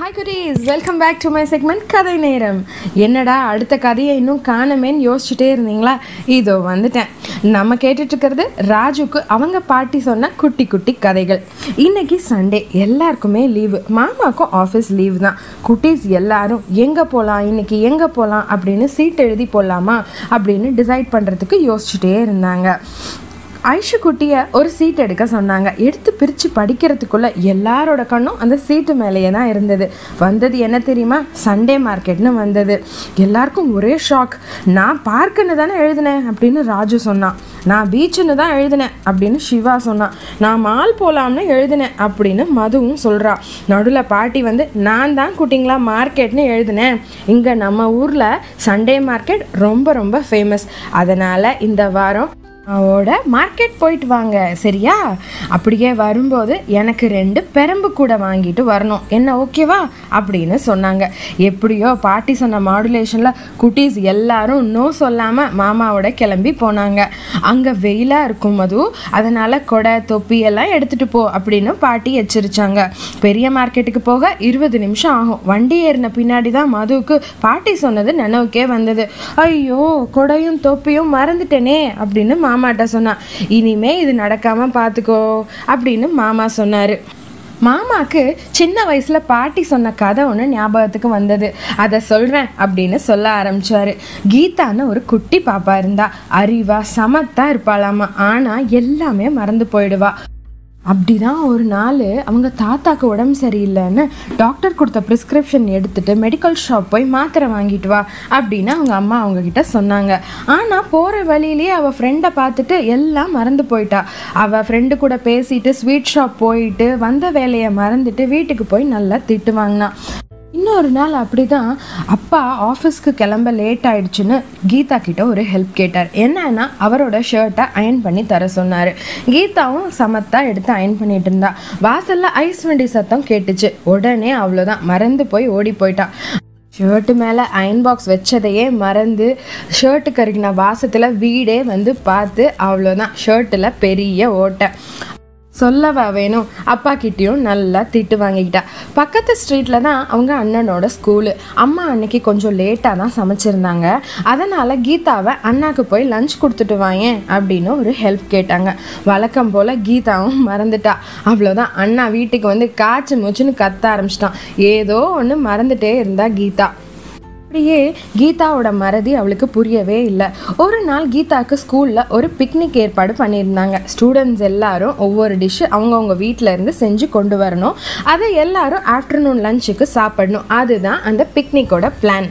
Hi குட்டீஸ் welcome back to my segment கதை நேரம் என்னடா அடுத்த கதையை இன்னும் காணமேன்னு யோசிச்சுட்டே இருந்தீங்களா? இதோ வந்துட்டேன். நம்ம கேட்டுட்ருக்கிறது ராஜுக்கு அவங்க பாட்டி சொன்ன குட்டி குட்டி கதைகள். இன்னைக்கு சண்டே எல்லாருக்குமே லீவு மாமாக்கும் ஆஃபீஸ் லீவ் தான். குட்டீஸ் எல்லாரும் எங்கே போகலாம் இன்னைக்கு எங்கே போகலாம் அப்படின்னு சீட் எழுதி போடலாமா அப்படின்னு டிசைட் பண்ணுறதுக்கு யோசிச்சுட்டே இருந்தாங்க. ஐஷு குட்டியை ஒரு சீட் எடுக்க சொன்னாங்க. எடுத்து பிரித்து படிக்கிறதுக்குள்ள எல்லாரோட கண்ணும் அந்த சீட்டு மேலேயே தான் இருந்தது. வந்தது என்ன தெரியுமா? சண்டே மார்க்கெட்னு வந்தது. எல்லாருக்கும் ஒரே ஷாக் நான் பார்க்குன்னு தானே எழுதினேன் அப்படின்னு ராஜு சொன்னான். நான் பீச்சுன்னு தான் எழுதினேன் அப்படின்னு சிவா சொன்னான். நான் மால் போகலாம்னு எழுதினேன் அப்படின்னு மதுவும் சொல்கிறா நடுவில் பாட்டி வந்து நான் தான் குட்டிங்களா மார்க்கெட்னு எழுதினேன். இங்கே நம்ம ஊரில் சண்டே மார்க்கெட் ரொம்ப ரொம்ப ஃபேமஸ் அதனால் இந்த வாரம் அவோட மார்க்கெட் போயிட்டு வாங்க சரியா? அப்படியே வரும்போது எனக்கு ரெண்டு பெரம்பு கூட வாங்கிட்டு வரணும். என்ன ஓகேவா? அப்படின்னு சொன்னாங்க. எப்படியோ பாட்டி சொன்ன மாடுலேஷனில் குட்டீஸ் எல்லாரும் நோ சொல்லாமல் மாமாவோட கிளம்பி போனாங்க. அங்கே வெயிலாக இருக்கும் மது அதனால் கொடை தொப்பி எல்லாம் எடுத்துகிட்டு போ அப்படின்னு பாட்டி எச்சரித்தாங்க பெரிய மார்க்கெட்டுக்கு போக இருபது நிமிஷம் ஆகும். வண்டி ஏறின பின்னாடி தான் மதுவுக்கு பாட்டி சொன்னது நினைவுக்கே வந்தது. ஐயோ கொடையும் தொப்பியும் மறந்துட்டேனே அப்படின்னு மாமா மாமாட்ட சொன்னான் இனிமே இது நடக்காம பார்த்துக்கோ அப்படின்னு மாமா சொன்னாரு. மாமாக்கு சின்ன வயசுல பாட்டி சொன்ன கதை ஒன்று ஞாபகத்துக்கு வந்தது. அதை சொல்றேன் அப்படின்னு சொல்ல ஆரம்பிச்சாரு. கீதான்னு ஒரு குட்டி பாப்பா இருந்தா அறிவா சமத்தா இருப்பாளாமா. ஆனா எல்லாமே மறந்து போயிடுவா. அப்படிதான் ஒரு நாள் அவங்க தாத்தாக்கு உடம்பு சரியில்லைன்னு டாக்டர் கொடுத்த ப்ரிஸ்கிரிப்ஷன் எடுத்துட்டு மெடிக்கல் ஷாப் போய் மாத்திரை வாங்கிட்டு வா அப்படின்னு அவங்க அம்மா அவங்க கிட்ட சொன்னாங்க. ஆனால் போகிற வழியிலேயே அவள் ஃப்ரெண்டை பார்த்துட்டு எல்லாம் மறந்து போயிட்டா. அவள் ஃப்ரெண்டு கூட பேசிட்டு ஸ்வீட் ஷாப் போயிட்டு வந்த வேலையை மறந்துட்டு வீட்டுக்கு போய் நல்லா திட்டு வாங்கினான் இன்னொரு நாள் அப்படிதான். அப்பா ஆஃபீஸ்க்கு கிளம்ப லேட் ஆயிடுச்சுன்னு கீதா கிட்ட ஒரு ஹெல்ப் கேட்டார். என்னன்னா அவரோட ஷர்ட்டை அயன் பண்ணி தர சொன்னார். கீதாவும் சமத்தா எடுத்து அயன் பண்ணிட்டு இருந்தா. வாசல்ல ஐஸ் வண்டி சத்தம் கேட்டுச்சு. உடனே அவ்வளோதான் மறந்து போய் ஓடி போயிட்டா. ஷர்ட்டு மேலே அயன் பாக்ஸ் வச்சதையே மறந்து ஷர்ட்டு கருகின வாசத்தில் வீடே வந்து பார்த்து அவ்வளோதான் ஷர்ட்டில் பெரிய ஓட்டை. சொல்லவா வேணும்? அப்பா கிட்டேயும் நல்லா திட்டு வாங்கிக்கிட்டா. பக்கத்து ஸ்ட்ரீட்டில் தான் அவங்க அண்ணனோட ஸ்கூலு அம்மா அன்னைக்கு கொஞ்சம் லேட்டாக தான் சமைச்சிருந்தாங்க. அதனால் கீதாவை அண்ணாக்கு போய் லஞ்ச் கொடுத்துட்டு வாயேன் அப்படின்னு ஒரு ஹெல்ப் கேட்டாங்க. வழக்கம் போல் கீதாவும் மறந்துட்டா. அவ்வளோதான் அண்ணா வீட்டுக்கு வந்து காய்ச்சி மூச்சுன்னு கத்த ஆரம்பிச்சிட்டான். ஏதோ ஒன்று மறந்துட்டே இருந்தா கீதா. அப்படியே கீதாவோட மறதி அவளுக்கு புரியவே இல்லை. ஒரு நாள் கீதாவுக்கு ஸ்கூலில் ஒரு பிக்னிக் ஏற்பாடு பண்ணியிருந்தாங்க. ஸ்டூடெண்ட்ஸ் எல்லாரும் ஒவ்வொரு டிஷ்ஷு அவங்கவுங்க வீட்டில் இருந்து செஞ்சு கொண்டு வரணும். அதை எல்லாரும் ஆஃப்டர்நூன் லஞ்சுக்கு சாப்பிடணும். அதுதான் அந்த பிக்னிக்கோட பிளான்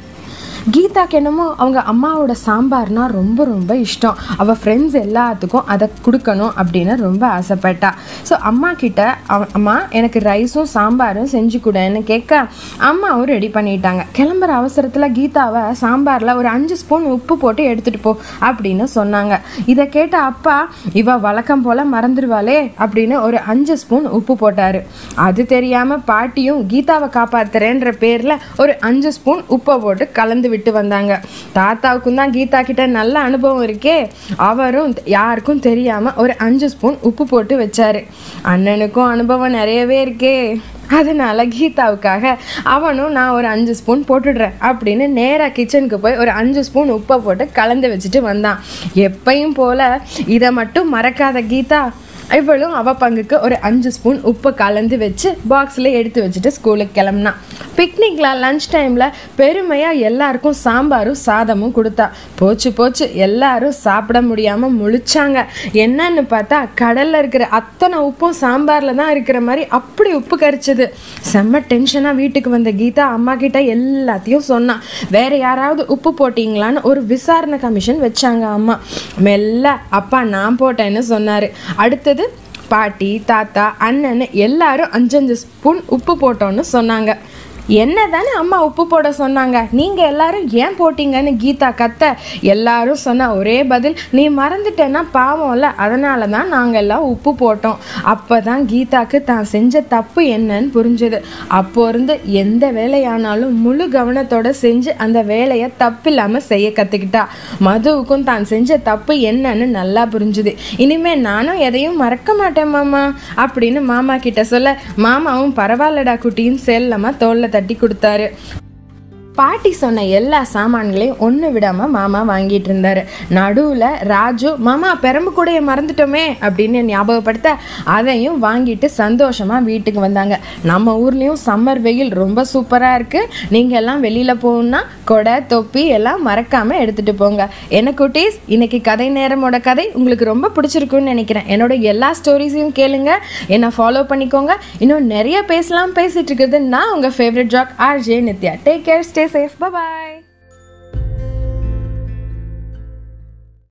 கீதாக்கு என்னமோ அவங்க அம்மாவோட சாம்பார்னா ரொம்ப ரொம்ப இஷ்டம். அவள் ஃப்ரெண்ட்ஸ் எல்லாத்துக்கும் அதை கொடுக்கணும் அப்படின்னு ரொம்ப ஆசைப்பட்டா. ஸோ அம்மா கிட்ட அவ- அம்மா எனக்கு ரைஸும் சாம்பாரும் செஞ்சு கொடுன்னு கேட்க அம்மாவும் ரெடி பண்ணிட்டாங்க. கிளம்புற அவசரத்தில் கீதாவை சாம்பாரில் ஒரு அஞ்சு ஸ்பூன் உப்பு போட்டு எடுத்துகிட்டு போ அப்படின்னு சொன்னாங்க. இதை கேட்ட அப்பா இவ வழக்கம் போல் மறந்துடுவாளே அப்படின்னு ஒரு அஞ்சு ஸ்பூன் உப்பு போட்டார். அது தெரியாமல் பாட்டியும் கீதாவை காப்பாத்துறேன்ற பேரில் ஒரு அஞ்சு ஸ்பூன் உப்பை போட்டு கலந்து விட்டு வந்தாங்க. தாத்தாவுக்கும் தான் கீதா கிட்ட நல்ல அனுபவம் இருக்கே. அவரும் யாருக்கும் தெரியாமல் ஒரு அஞ்சு ஸ்பூன் உப்பு போட்டு வச்சாரு. அண்ணனுக்கும் அனுபவம் நிறையவே இருக்கே. அதனால கீதாவுக்காக அவனும் நான் ஒரு அஞ்சு ஸ்பூன் போட்டுடுறேன் அப்படின்னு நேராக கிச்சனுக்கு போய் ஒரு அஞ்சு ஸ்பூன் உப்பை போட்டு கலந்து வச்சுட்டு வந்தான். எப்பையும் போல இதை மட்டும் மறக்காத கீதா. இவளும் அவ பங்குக்கு ஒரு அஞ்சு ஸ்பூன் உப்பை கலந்து வச்சு பாக்ஸில் எடுத்து வச்சுட்டு ஸ்கூலுக்கு கிளம்புனா. பிக்னிக்ல லஞ்ச் டைமில் பெருமையாக எல்லாருக்கும் சாம்பாரும் சாதமும் கொடுத்தா. போச்சு போச்சு. எல்லாரும் சாப்பிட முடியாமல் முழிச்சாங்க. என்னன்னு பார்த்தா கடலில் இருக்கிற அத்தனை உப்பும் சாம்பாரில் தான் இருக்கிற மாதிரி அப்படி உப்பு கரிச்சது. செம்ம டென்ஷனாக வீட்டுக்கு வந்த கீதா அம்மா கிட்ட எல்லாத்தையும் சொன்னான் வேற யாராவது உப்பு போட்டிங்களான்னு ஒரு விசாரணை கமிஷன் வச்சாங்க அம்மா. மெல்ல அப்பா நான் போட்டேன்னு சொன்னார். அடுத்தது பாட்டி தாத்தா அண்ணன் எல்லாரும் அஞ்சஞ்சு ஸ்பூன் உப்பு போட்டோன்னு சொன்னாங்க. என்ன தானே அம்மா உப்பு போட சொன்னாங்க? நீங்கள் எல்லாரும் ஏன் போட்டீங்கன்னு கீதா கத்த. எல்லாரும் சொன்ன ஒரே பதில் நீ மறந்துட்டேன்னா பாவம்ல அதனால தான் நாங்கள் எல்லாம் உப்பு போட்டோம். அப்போ தான் கீதாக்கு தான் செஞ்ச தப்பு என்னன்னு புரிஞ்சுது. அப்போ இருந்து எந்த வேலையானாலும் முழு கவனத்தோட செஞ்சு அந்த வேலையை தப்பு இல்லாமல் செய்ய கற்றுக்கிட்டா மதுவுக்கும் தான் செஞ்ச தப்பு என்னன்னு நல்லா புரிஞ்சுது. இனிமே நானும் எதையும் மறக்க மாட்டேன் மாமா அப்படின்னு மாமா கிட்ட சொல்ல மாமாவும் பரவாயில்லடா குட்டின்னு செல்லமா தோல்ல தட்டி கொடுத்தாரு. பாட்டி சொன்ன எல்லா சாமான்களையும் ஒன்று விடாமல் மாமா வாங்கிட்டு இருந்தார். நடுவில் ராஜு மாமா பெரம்பு கூடைய மறந்துட்டோமே அப்படின்னு ஞாபகப்படுத்த அதையும் வாங்கிட்டு சந்தோஷமாக வீட்டுக்கு வந்தாங்க. நம்ம ஊர்லேயும் சம்மர் வெயில் ரொம்ப சூப்பராக இருக்குது நீங்கள் எல்லாம் வெளியில் போகணுன்னா கொடை தொப்பி எல்லாம் மறக்காமல் எடுத்துகிட்டு போங்க. என்ன குட்டீஸ் இன்றைக்கி கதை நேரமோட கதை உங்களுக்கு ரொம்ப பிடிச்சிருக்குன்னு நினைக்கிறேன். என்னோட எல்லா ஸ்டோரிஸையும் கேளுங்க. என்னை ஃபாலோ பண்ணிக்கோங்க. இன்னும் நிறைய பேசலாம் பேசிகிட்டு இருக்கிறது நான் உங்கள் favourite jock RJ Nithya. Take care stay safe bye